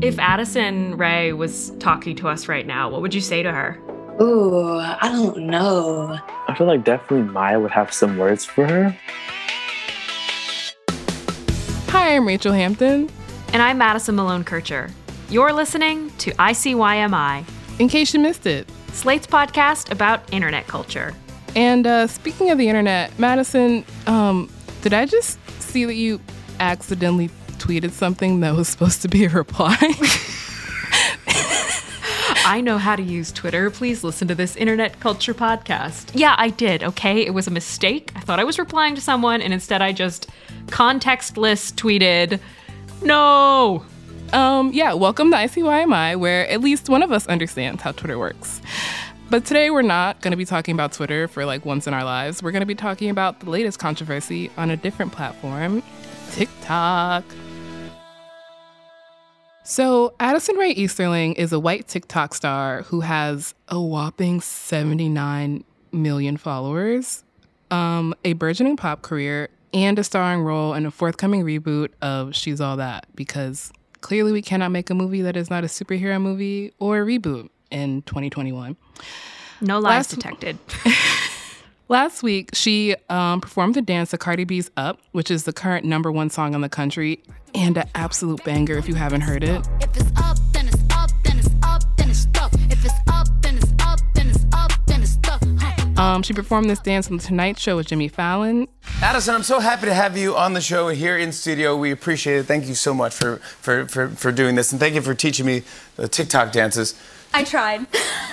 If Addison Rae was talking to us right now, what would you say to her? Ooh, I don't know. I feel like definitely Mya would have some words for her. Hi, I'm Rachelle Hampton. And I'm Madison Malone Kircher. You're listening to ICYMI. In case you missed it, Slate's podcast about internet culture. And uh, speaking of the internet, Madison, um, did I just see that you accidentally tweeted something that was supposed to be a reply? I know how to use Twitter. Please listen to this internet culture podcast. Yeah, I did, okay? It was a mistake. I thought I was replying to someone, and instead I just contextless tweeted, no. Um, yeah, welcome to ICYMI, where at least one of us understands how Twitter works. But today we're not going to be talking about Twitter for like once in our lives. We're going to be talking about the latest controversy on a different platform, TikTok. So, Addison Rae Easterling is a white TikTok star who has a whopping 79 million followers, um, a burgeoning pop career, and a starring role in a forthcoming reboot of She's All That, because clearly we cannot make a movie that is not a superhero movie or a reboot in 2021. No lies Last, detected. Last week, she um, performed the dance to Cardi B's Up, which is the current number one song in the country, and an absolute banger if you haven't heard it. If it's up, then it's up, then it's up, then it's stuck. If it's up, then it's up, then it's up, then it's stuck. Um, she performed this dance on The Tonight Show with Jimmy Fallon. Addison, I'm so happy to have you on the show here in studio. We appreciate it. Thank you so much for, for, for, for doing this, and thank you for teaching me the TikTok dances. I tried.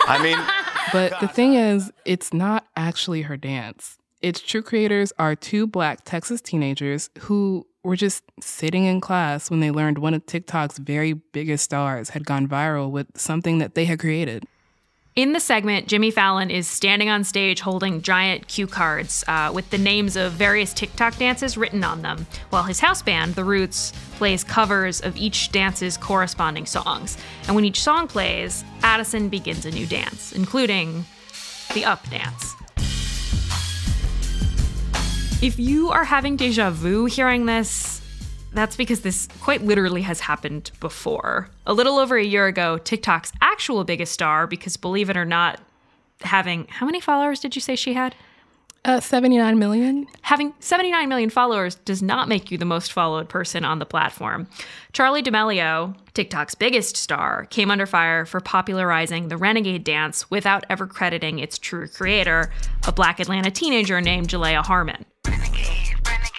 I mean, but the thing is, it's not actually her dance. Its true creators are two black Texas teenagers who were just sitting in class when they learned one of TikTok's very biggest stars had gone viral with something that they had created. In the segment, Jimmy Fallon is standing on stage holding giant cue cards uh, with the names of various TikTok dances written on them, while his house band, The Roots, plays covers of each dance's corresponding songs. And when each song plays, Addison begins a new dance, including the Up dance. If you are having deja vu hearing this, that's because this quite literally has happened before. A little over a year ago, TikTok's actual biggest star, because believe it or not, having how many followers did you say she had? Uh, 79 million. Having 79 million followers does not make you the most followed person on the platform. Charli D'Amelio, TikTok's biggest star, came under fire for popularizing the renegade dance without ever crediting its true creator, a black Atlanta teenager named Jalaiah Harmon.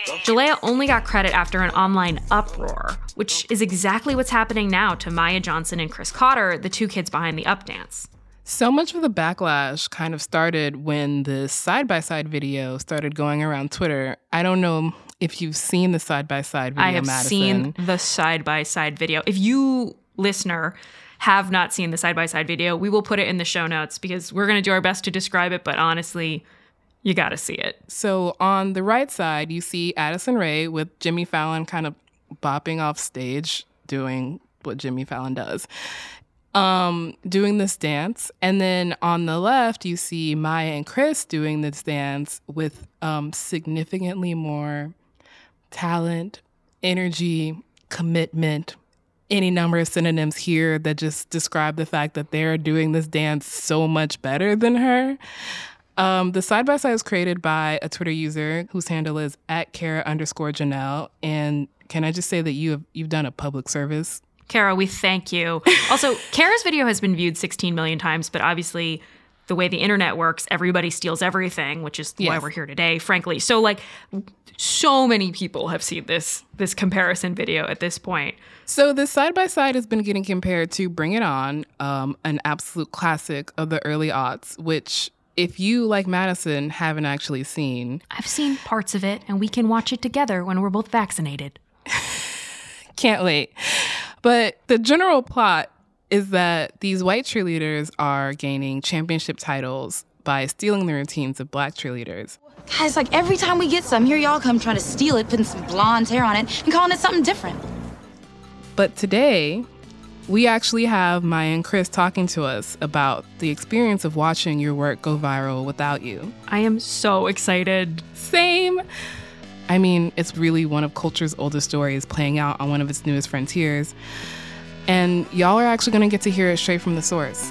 Jalaiah only got credit after an online uproar, which is exactly what's happening now to Mya Johnson and Chris Cotter, the two kids behind the Updance. So much of the backlash kind of started when the side by side video started going around Twitter. I don't know if you've seen the side by side video. I have Madison. seen the side by side video. If you, listener, have not seen the side by side video, we will put it in the show notes because we're going to do our best to describe it. But honestly, you got to see it. So on the right side, you see Addison Rae with Jimmy Fallon kind of bopping off stage doing what Jimmy Fallon does. Um, doing this dance. And then on the left, you see Mya and Chris doing this dance with um, significantly more talent, energy, commitment, any number of synonyms here that just describe the fact that they're doing this dance so much better than her. Um, the side by side was created by a Twitter user whose handle is at Kara underscore Janelle. And can I just say that you have you've done a public service? Kara, we thank you. Also, Kara's video has been viewed 16 million times, but obviously the way the internet works, everybody steals everything, which is yes. why we're here today, frankly. So like so many people have seen this this comparison video at this point. So this side by side has been getting compared to Bring It On, um, an absolute classic of the early aughts, which if you, like Madison, haven't actually seen, I've seen parts of it, and we can watch it together when we're both vaccinated. Can't wait. But the general plot is that these white cheerleaders are gaining championship titles by stealing the routines of black cheerleaders. Guys, like every time we get some, here y'all come trying to steal it, putting some blonde hair on it, and calling it something different. But today, we actually have Mya and Chris talking to us about the experience of watching your work go viral without you. I am so excited. Same. I mean, it's really one of culture's oldest stories playing out on one of its newest frontiers. And y'all are actually going to get to hear it straight from the source.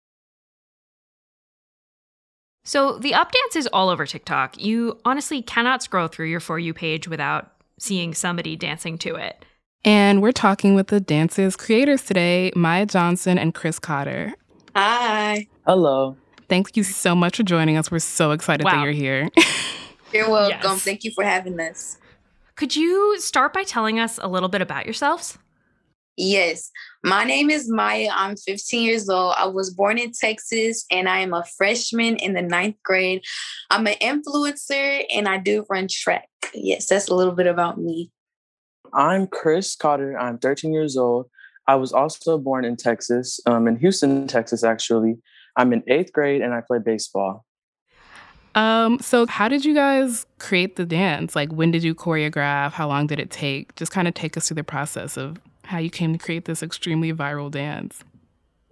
So the up dance is all over TikTok. You honestly cannot scroll through your For You page without seeing somebody dancing to it. And we're talking with the dance's creators today, Mya Johnson and Chris Cotter. Hi. Hello. Thank you so much for joining us. We're so excited Wow. that you're here. You're welcome. Yes. Thank you for having us. Could you start by telling us a little bit about yourselves? Yes. My name is Mya. I'm 15 years old. I was born in Texas and I am a freshman in the ninth grade. I'm an influencer and I do run track. Yes, that's a little bit about me. I'm Chris Cotter. I'm 13 years old. I was also born in Texas, um, in Houston, Texas, actually. I'm in eighth grade and I play baseball. um, so how did you guys create the dance? Like when did you choreograph? How long did it take? Just kind of take us through the process of how you came to create this extremely viral dance.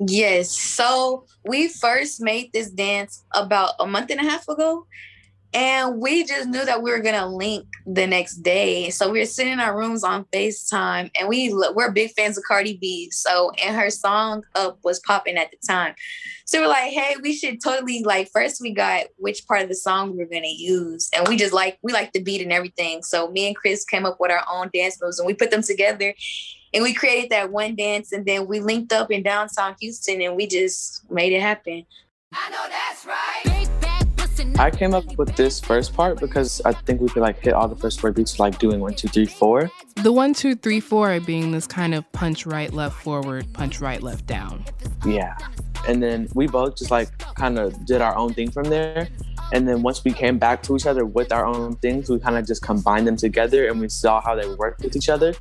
Yes. So we first made this dance about a month and a half ago. And we just knew that we were gonna link the next day. So we were sitting in our rooms on FaceTime and we we're big fans of Cardi B. So and her song up was popping at the time. So we're like, hey, we should totally like first we got which part of the song we were gonna use. And we just like we like the beat and everything. So me and Chris came up with our own dance moves and we put them together and we created that one dance and then we linked up in downtown Houston and we just made it happen. I know that's right. I came up with this first part because I think we could like hit all the first four beats like doing one, two, three, four. The one, two, three, four being this kind of punch right, left, forward, punch right, left, down. Yeah. And then we both just like kind of did our own thing from there. And then once we came back to each other with our own things, we kind of just combined them together and we saw how they worked with each other.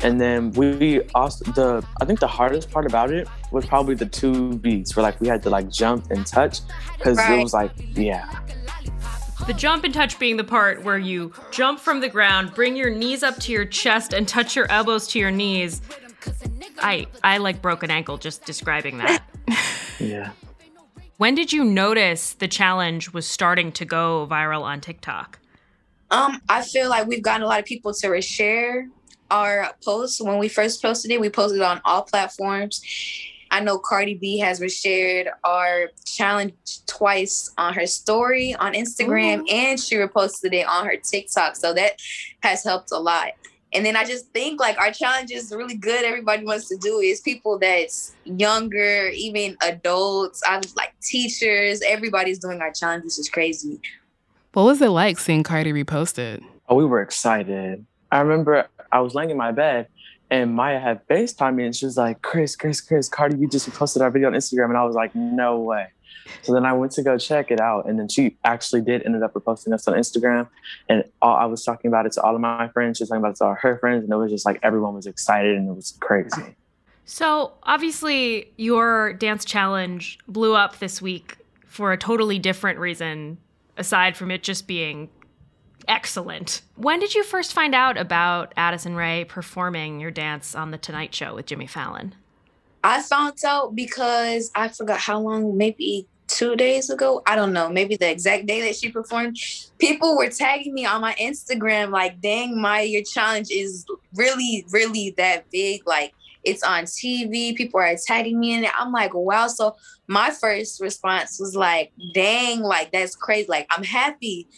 And then we also the I think the hardest part about it was probably the two beats where like we had to like jump and touch because Right. it was like yeah The jump and touch being the part where you jump from the ground, bring your knees up to your chest, and touch your elbows to your knees. I I like broke an ankle just describing that. yeah. when did you notice the challenge was starting to go viral on TikTok? Um, I feel like we've gotten a lot of people to reshare our posts. When we first posted it, we posted it on all platforms. I know Cardi B has reshared our challenge twice on her story on Instagram, and she reposted it on her TikTok. So that has helped a lot. And then I just think like our challenge is really good. Everybody wants to do it. It's people that's younger, even adults. I was like teachers. Everybody's doing our challenge, which is crazy. What was it like seeing Cardi repost it? Oh, we were excited. I remember I was laying in my bed and Mya had FaceTime me and she was like, Chris, Chris, Chris, Cardi, you just posted our video on Instagram. And I was like, no way. So then I went to go check it out. And then she actually did ended up reposting us on Instagram. And all, I was talking about it to all of my friends. She was talking about it to all her friends. And it was just like everyone was excited and it was crazy. So, obviously, your dance challenge blew up this week for a totally different reason, aside from it just being excellent. When did you first find out about Addison Rae performing your dance on The Tonight Show with Jimmy Fallon? I found out because I forgot how long, maybe two days ago. I don't know, maybe the exact day that she performed. People were tagging me on my Instagram, like, dang, Mya, your challenge is really, really that big. Like, it's on TV. People are tagging me in it. I'm like, wow. So my first response was like, dang, like, that's crazy. Like, I'm happy.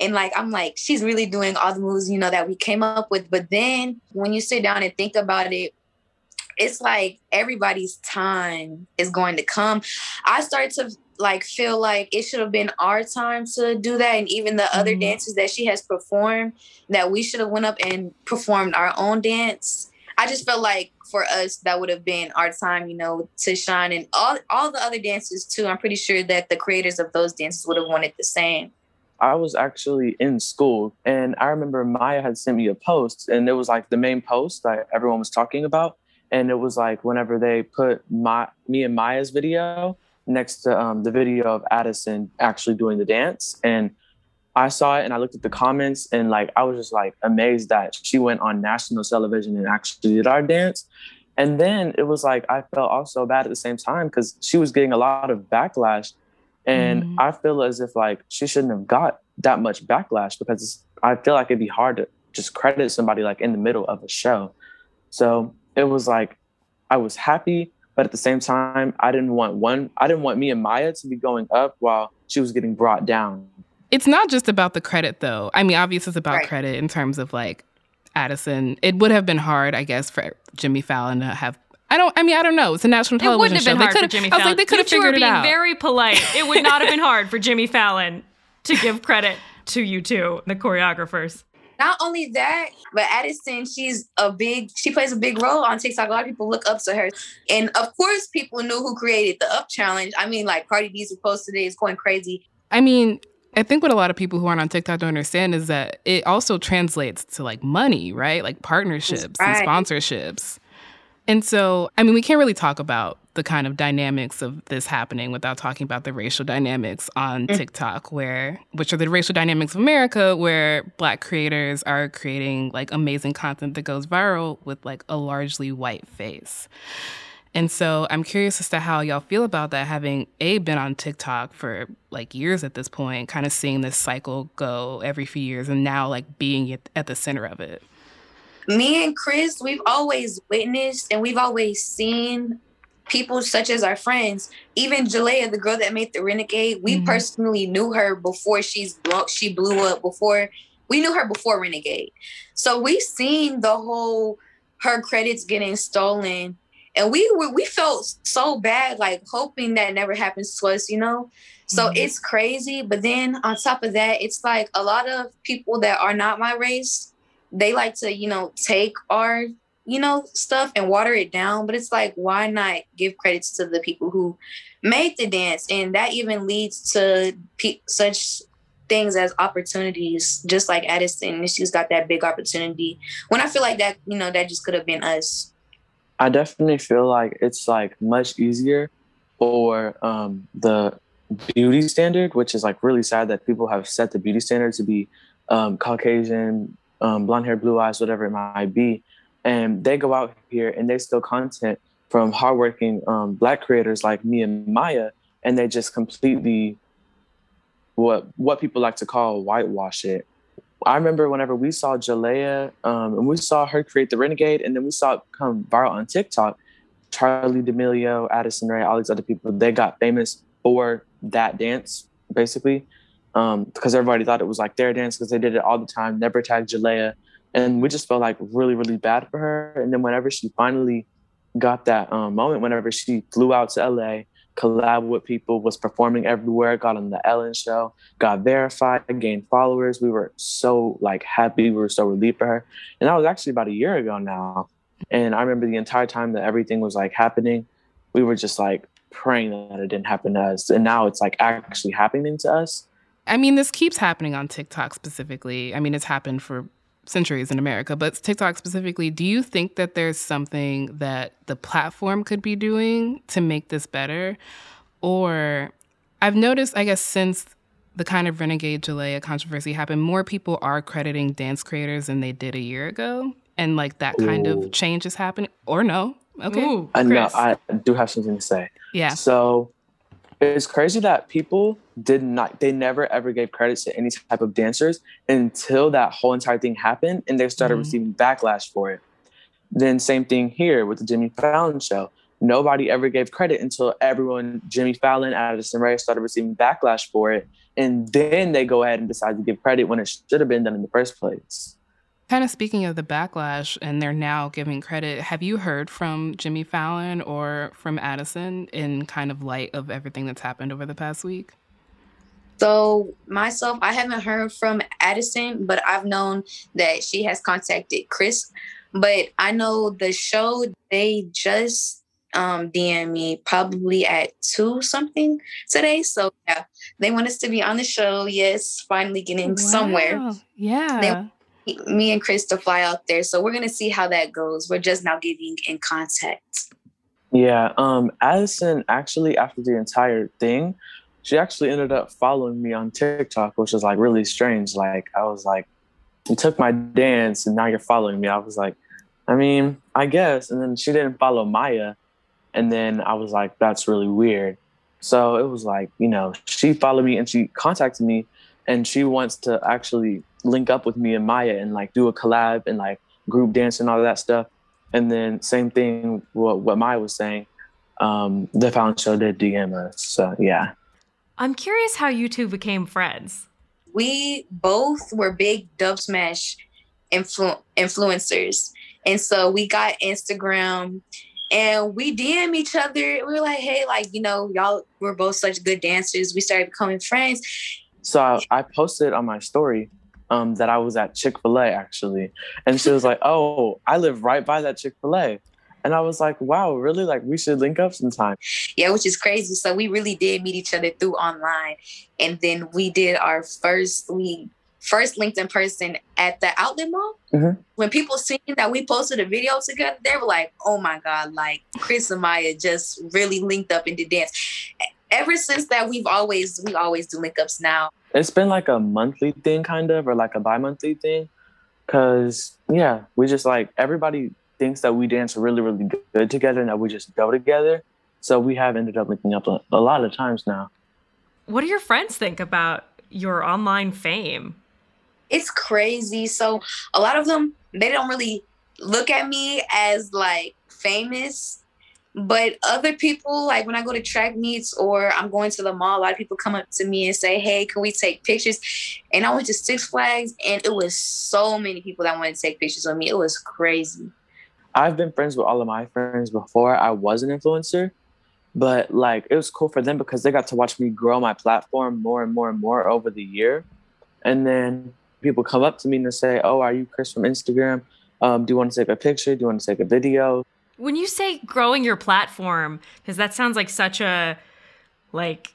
And like, I'm like, she's really doing all the moves, you know, that we came up with. But then when you sit down and think about it, it's like everybody's time is going to come. I start to like feel like it should have been our time to do that. And even the mm-hmm. other dances that she has performed that we should have went up and performed our own dance. I just felt like for us that would have been our time you know to shine. And all all the other dances too. I'm pretty sure that the creators of those dances would have wanted the same. I was actually in school and I remember Mya had sent me a post and it was like the main post that everyone was talking about. And it was like whenever they put my me and Mya's video, next to um, the video of Addison actually doing the dance. And I saw it and I looked at the comments and like I was just like amazed that she went on national television and actually did our dance. And then it was like I felt also bad at the same time because she was getting a lot of backlash. And mm. I feel as if like she shouldn't have got that much backlash because I feel like it'd be hard to just credit somebody like in the middle of a show. So it was like I was happy but at the same time, I didn't want one, I didn't want me and Mya to be going up while she was getting brought down. It's not just about the credit though. I mean, obviously it's about right. credit in terms of like Addison. It would have been hard, I guess, for Jimmy Fallon to have I don't. I mean, I don't know. It's a national television show. it wouldn't have show. Been hard for Jimmy Fallon. I was like, they could have figured it out. Very polite. It would not have been hard for Jimmy Fallon to give credit to you two, the choreographers. Not only that, but Addison, she's a big, she plays a big role on TikTok. A lot of people look up to her. And of course, people knew who created the Up Challenge. I mean, like Cardi B's post today is going crazy. I mean, I think what a lot of people who aren't on TikTok don't understand is that it also translates to like money, right? Like partnerships right. and sponsorships. And so, I mean, we can't really talk about the kind of dynamics of this happening without talking about the racial dynamics on mm. TikTok, where which are the racial dynamics of America, where black creators are creating like amazing content that goes viral with like a largely white face. And so I'm curious as to how y'all feel about that, having A, been on TikTok for like years at this point, kind of seeing this cycle go every few years, and now like being at the center of it me and Chris, we've always witnessed and we've always seen people such as our friends, even Jalaiah, the girl that made the Renegade, we mm-hmm. personally knew her before she's blow, she blew up. Before we knew her before Renegade, so we've seen the whole her credits getting stolen, and we were we felt so bad, like hoping that never happens to us, you know. So mm-hmm. it's crazy, but then on top of that, it's like a lot of people that are not my race they like to, you know, take our, you know, stuff and water it down. But it's like, why not give credits to the people who made the dance? And that even leads to pe- such things as opportunities, just like Addison. She's got that big opportunity. When I feel like that, you know, that just could have been us. I definitely feel like it's like much easier for um, the beauty standard, which is like really sad that people have set the beauty standard to be um, Caucasian, um, blonde hair, blue eyes, whatever it might be. And they go out here and they steal content from hardworking um, black creators like me and Mya, and they just completely what what people like to call whitewash it. I remember whenever we saw Jalaiah um, and we saw her create the Renegade, and then we saw it come viral on TikTok. Charli D'Amelio, Addison Rae, all these other people, they got famous for that dance, basically um, because everybody thought it was like their dance because they did it all the time, never tagged Jalaiah. And we just felt like really, really bad for her. And then whenever she finally got that um, moment, whenever she flew out to LA, collab with people, was performing everywhere, got on the Ellen show, got verified, gained followers. We were so like happy. We were so relieved for her. And that was actually about a year ago now. And I remember the entire time that everything was like happening, we were just like praying that it didn't happen to us. And now it's like actually happening to us. I mean, this keeps happening on TikTok specifically. I mean, it's happened for centuries in America, but TikTok specifically, do you think that there's something that the platform could be doing to make this better? Or I've noticed, I guess, since the kind of renegade Jalaiah controversy happened, more people are crediting dance creators than they did a year ago. And like that kind Ooh. of change is happening. Or no. Okay. Ooh, I know Chris. I do have something to say. Yeah. So it's crazy that people did not they never ever gave credit to any type of dancers until that whole entire thing happened and they started Mhm. receiving backlash for it. Then same thing here with the Jimmy Fallon show. Nobody ever gave credit until everyone, Jimmy Fallon, Addison Rae, started receiving backlash for it. And then they go ahead and decide to give credit when it should have been done in the first place. Kind of speaking of the backlash, and they're now giving credit. Have you heard from Jimmy Fallon or from Addison in kind of light of everything that's happened over the past week? So myself, I haven't heard from Addison, but I've known that she has contacted Chris. But I know the show they just um DM me probably at two something today. So yeah, they want us to be on the show. Yes, finally getting somewhere. Wow. Yeah. Me and Chris to fly out there. So we're gonna see how that goes. We're just now getting in contact. Yeah, um, Addison actually after the entire thing, she actually ended up following me on TikTok, which was like really strange. Like I was like, you took my dance and now you're following me. I was like, I mean, I guess. And then she didn't follow Mya, and then I was like, that's really weird. So it was like, you know, she followed me and she contacted me, and she wants to actually link up with me and Mya and like do a collab and like group dance and all of that stuff. And then same thing what what Mya was saying. Um, the Fallon Show did DM us. So yeah. I'm curious how you two became friends. we both were big Dubsmash influ- influencers. And so we got Instagram and we DM each other. We were like, hey, like, you know, y'all we're both such good dancers. We started becoming friends. So I, I posted on my story um, that I was at Chick Fil A actually, and she was like, "Oh, I live right by that Chick Fil A," and I was like, "Wow, really? Like we should link up sometime." Yeah, which is crazy. So we really did meet each other through online. And then we did our first we first linked in person at the outlet mall. Mhm. When people seen that we posted a video together, they were like, "Oh my god!" Like Chris and Mya just really linked up and did dance. Ever since that, we've always we always do link ups now. It's been like a monthly thing, kind of, or like a bi-monthly thing, because yeah, we just like everybody thinks that we dance really, really good together, and that we just go together. So we have ended up linking up a, a lot of times now. What do your friends think about your online fame? It's crazy. So a lot of them they don't really look at me as like famous. But other people, like when I go to track meets or I'm going to the mall, a lot of people come up to me and say, Hey, can we take pictures? And I went to Six Flags and it was so many people that wanted to take pictures with me. It was crazy. I've been friends with all of my friends before I was an influencer, but like it was cool for them because they got to watch me grow my platform more and more and more over the year. And then people come up to me and they say, "Oh, are you Chris from Instagram? Um, do you want to take a picture? Do you want to take a video?" When you say growing your platform, because that sounds like such a like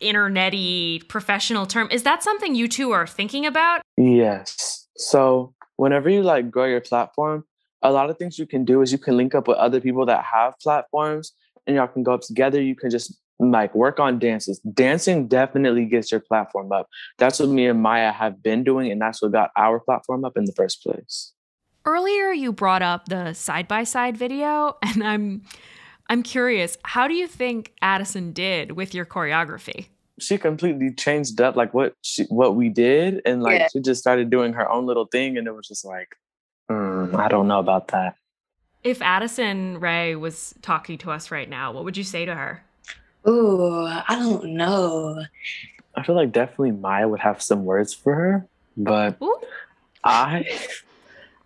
internety professional term, is that something you two are thinking about? Yes. So whenever you like grow your platform, a lot of things you can do is you can link up with other people that have platforms and y'all can go up together. You can just like work on dances. Dancing definitely gets your platform up. That's what me and Mya have been doing, and that's what got our platform up in the first place. Earlier you brought up the side by side video and I'm I'm curious, how do you think Addison did with your choreography? She completely changed up like what she what we did, and like Yeah. she just started doing her own little thing, and it was just like, mm, I don't know about that. If Addison Rae was talking to us right now, what would you say to her? Ooh, I don't know. I feel like definitely Mya would have some words for her, but Ooh. I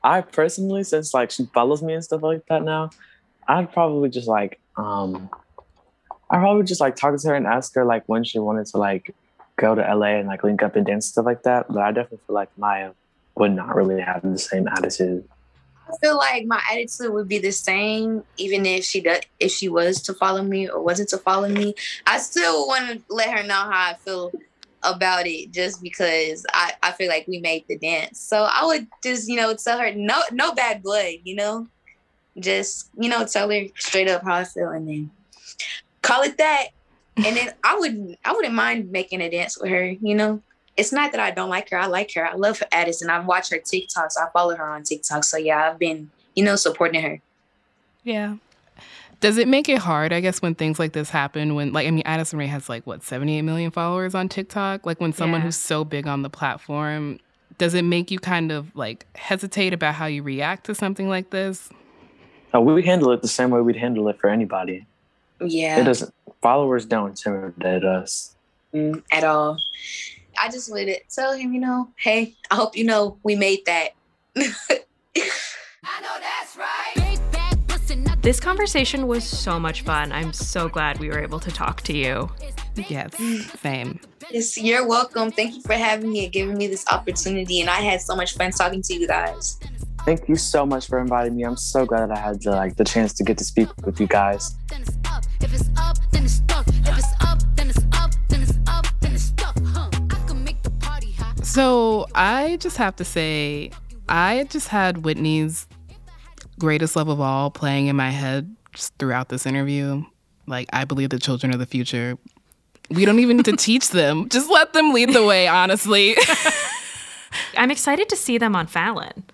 I personally, since like she follows me and stuff like that now, I'd probably just like um I'd probably just like talk to her and ask her like when she wanted to like go to LA and like link up and dance and stuff like that. But I definitely feel like Mya would not really have the same attitude. I feel like my attitude would be the same, even if she does, if she was to follow me or wasn't to follow me. I still want to let her know how I feel about it, just because I, I feel like we made the dance. So I would just, you know, tell her no no bad blood, you know, just you know, tell her straight up how I feel, and then call it that. and then I wouldn't I wouldn't mind making a dance with her, you know. It's not that I don't like her. I like her. I love her Addison. I watch her TikToks. I follow her on TikTok. So yeah, I've been, you know, supporting her. Yeah. Does it make it hard, I guess, when things like this happen? When, like, I mean, Addison Rae has like, what, 78 million followers on TikTok? Like, when someone Yeah. who's so big on the platform, does it make you kind of like hesitate about how you react to something like this? Uh, we handle it the same way we'd handle it for anybody. Yeah. It doesn't. Followers don't intimidate us. Mm, at all. I just wanted to tell him, you know, hey, I hope you know we made that. This conversation was so much fun. I'm so glad we were able to talk to you. Yes, same. yes, you're welcome. Thank you for having me and giving me this opportunity. And I had so much fun talking to you guys. Thank you so much for inviting me. I'm so glad that I had the, like the chance to get to speak with you guys. If it's up, then it's stuck. If it's up, then it's up, then it's up, then it's stuck. Huh. I can make the party hot. So I just have to say, I just had Whitney's greatest love of all playing in my head just throughout this interview. Like, I believe the children are the future. We don't even need to teach them. Just let them lead the way, honestly. I'm excited to see them on Fallon.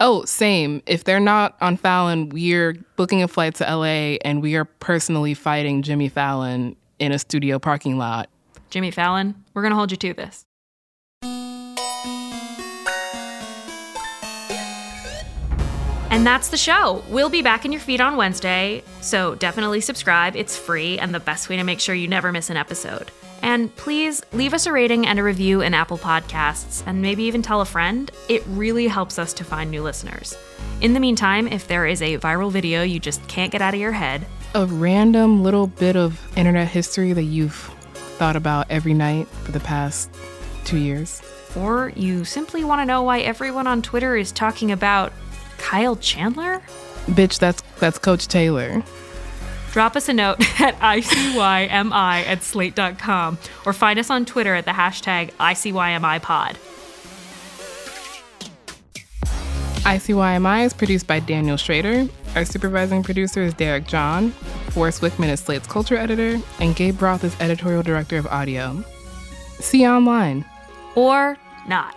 oh, same. If they're not on Fallon, we're booking a flight to LA and we are personally fighting Jimmy Fallon in a studio parking lot. Jimmy Fallon, we're going to hold you to this. And that's the show. We'll be back in your feed on Wednesday, so definitely subscribe. It's free and the best way to make sure you never miss an episode. And please leave us a rating and a review in Apple Podcasts, and maybe even tell a friend. It really helps us to find new listeners. In the meantime, if there is a viral video you just can't get out of your head, A random little bit of internet history that you've thought about every night for the past two years. or you simply want to know why everyone on Twitter is talking about Kyle Chandler, Bitch, that's that's Coach Taylor. drop us a note at ICYMI at slate.com or find us on Twitter at the hashtag ICYMIPod. ICYMI is produced by Daniel Schroeder. Our supervising producer is Derek John. Forrest Wickman is Slate's culture editor, and Gabe Roth is editorial director of audio. See you online. Or not.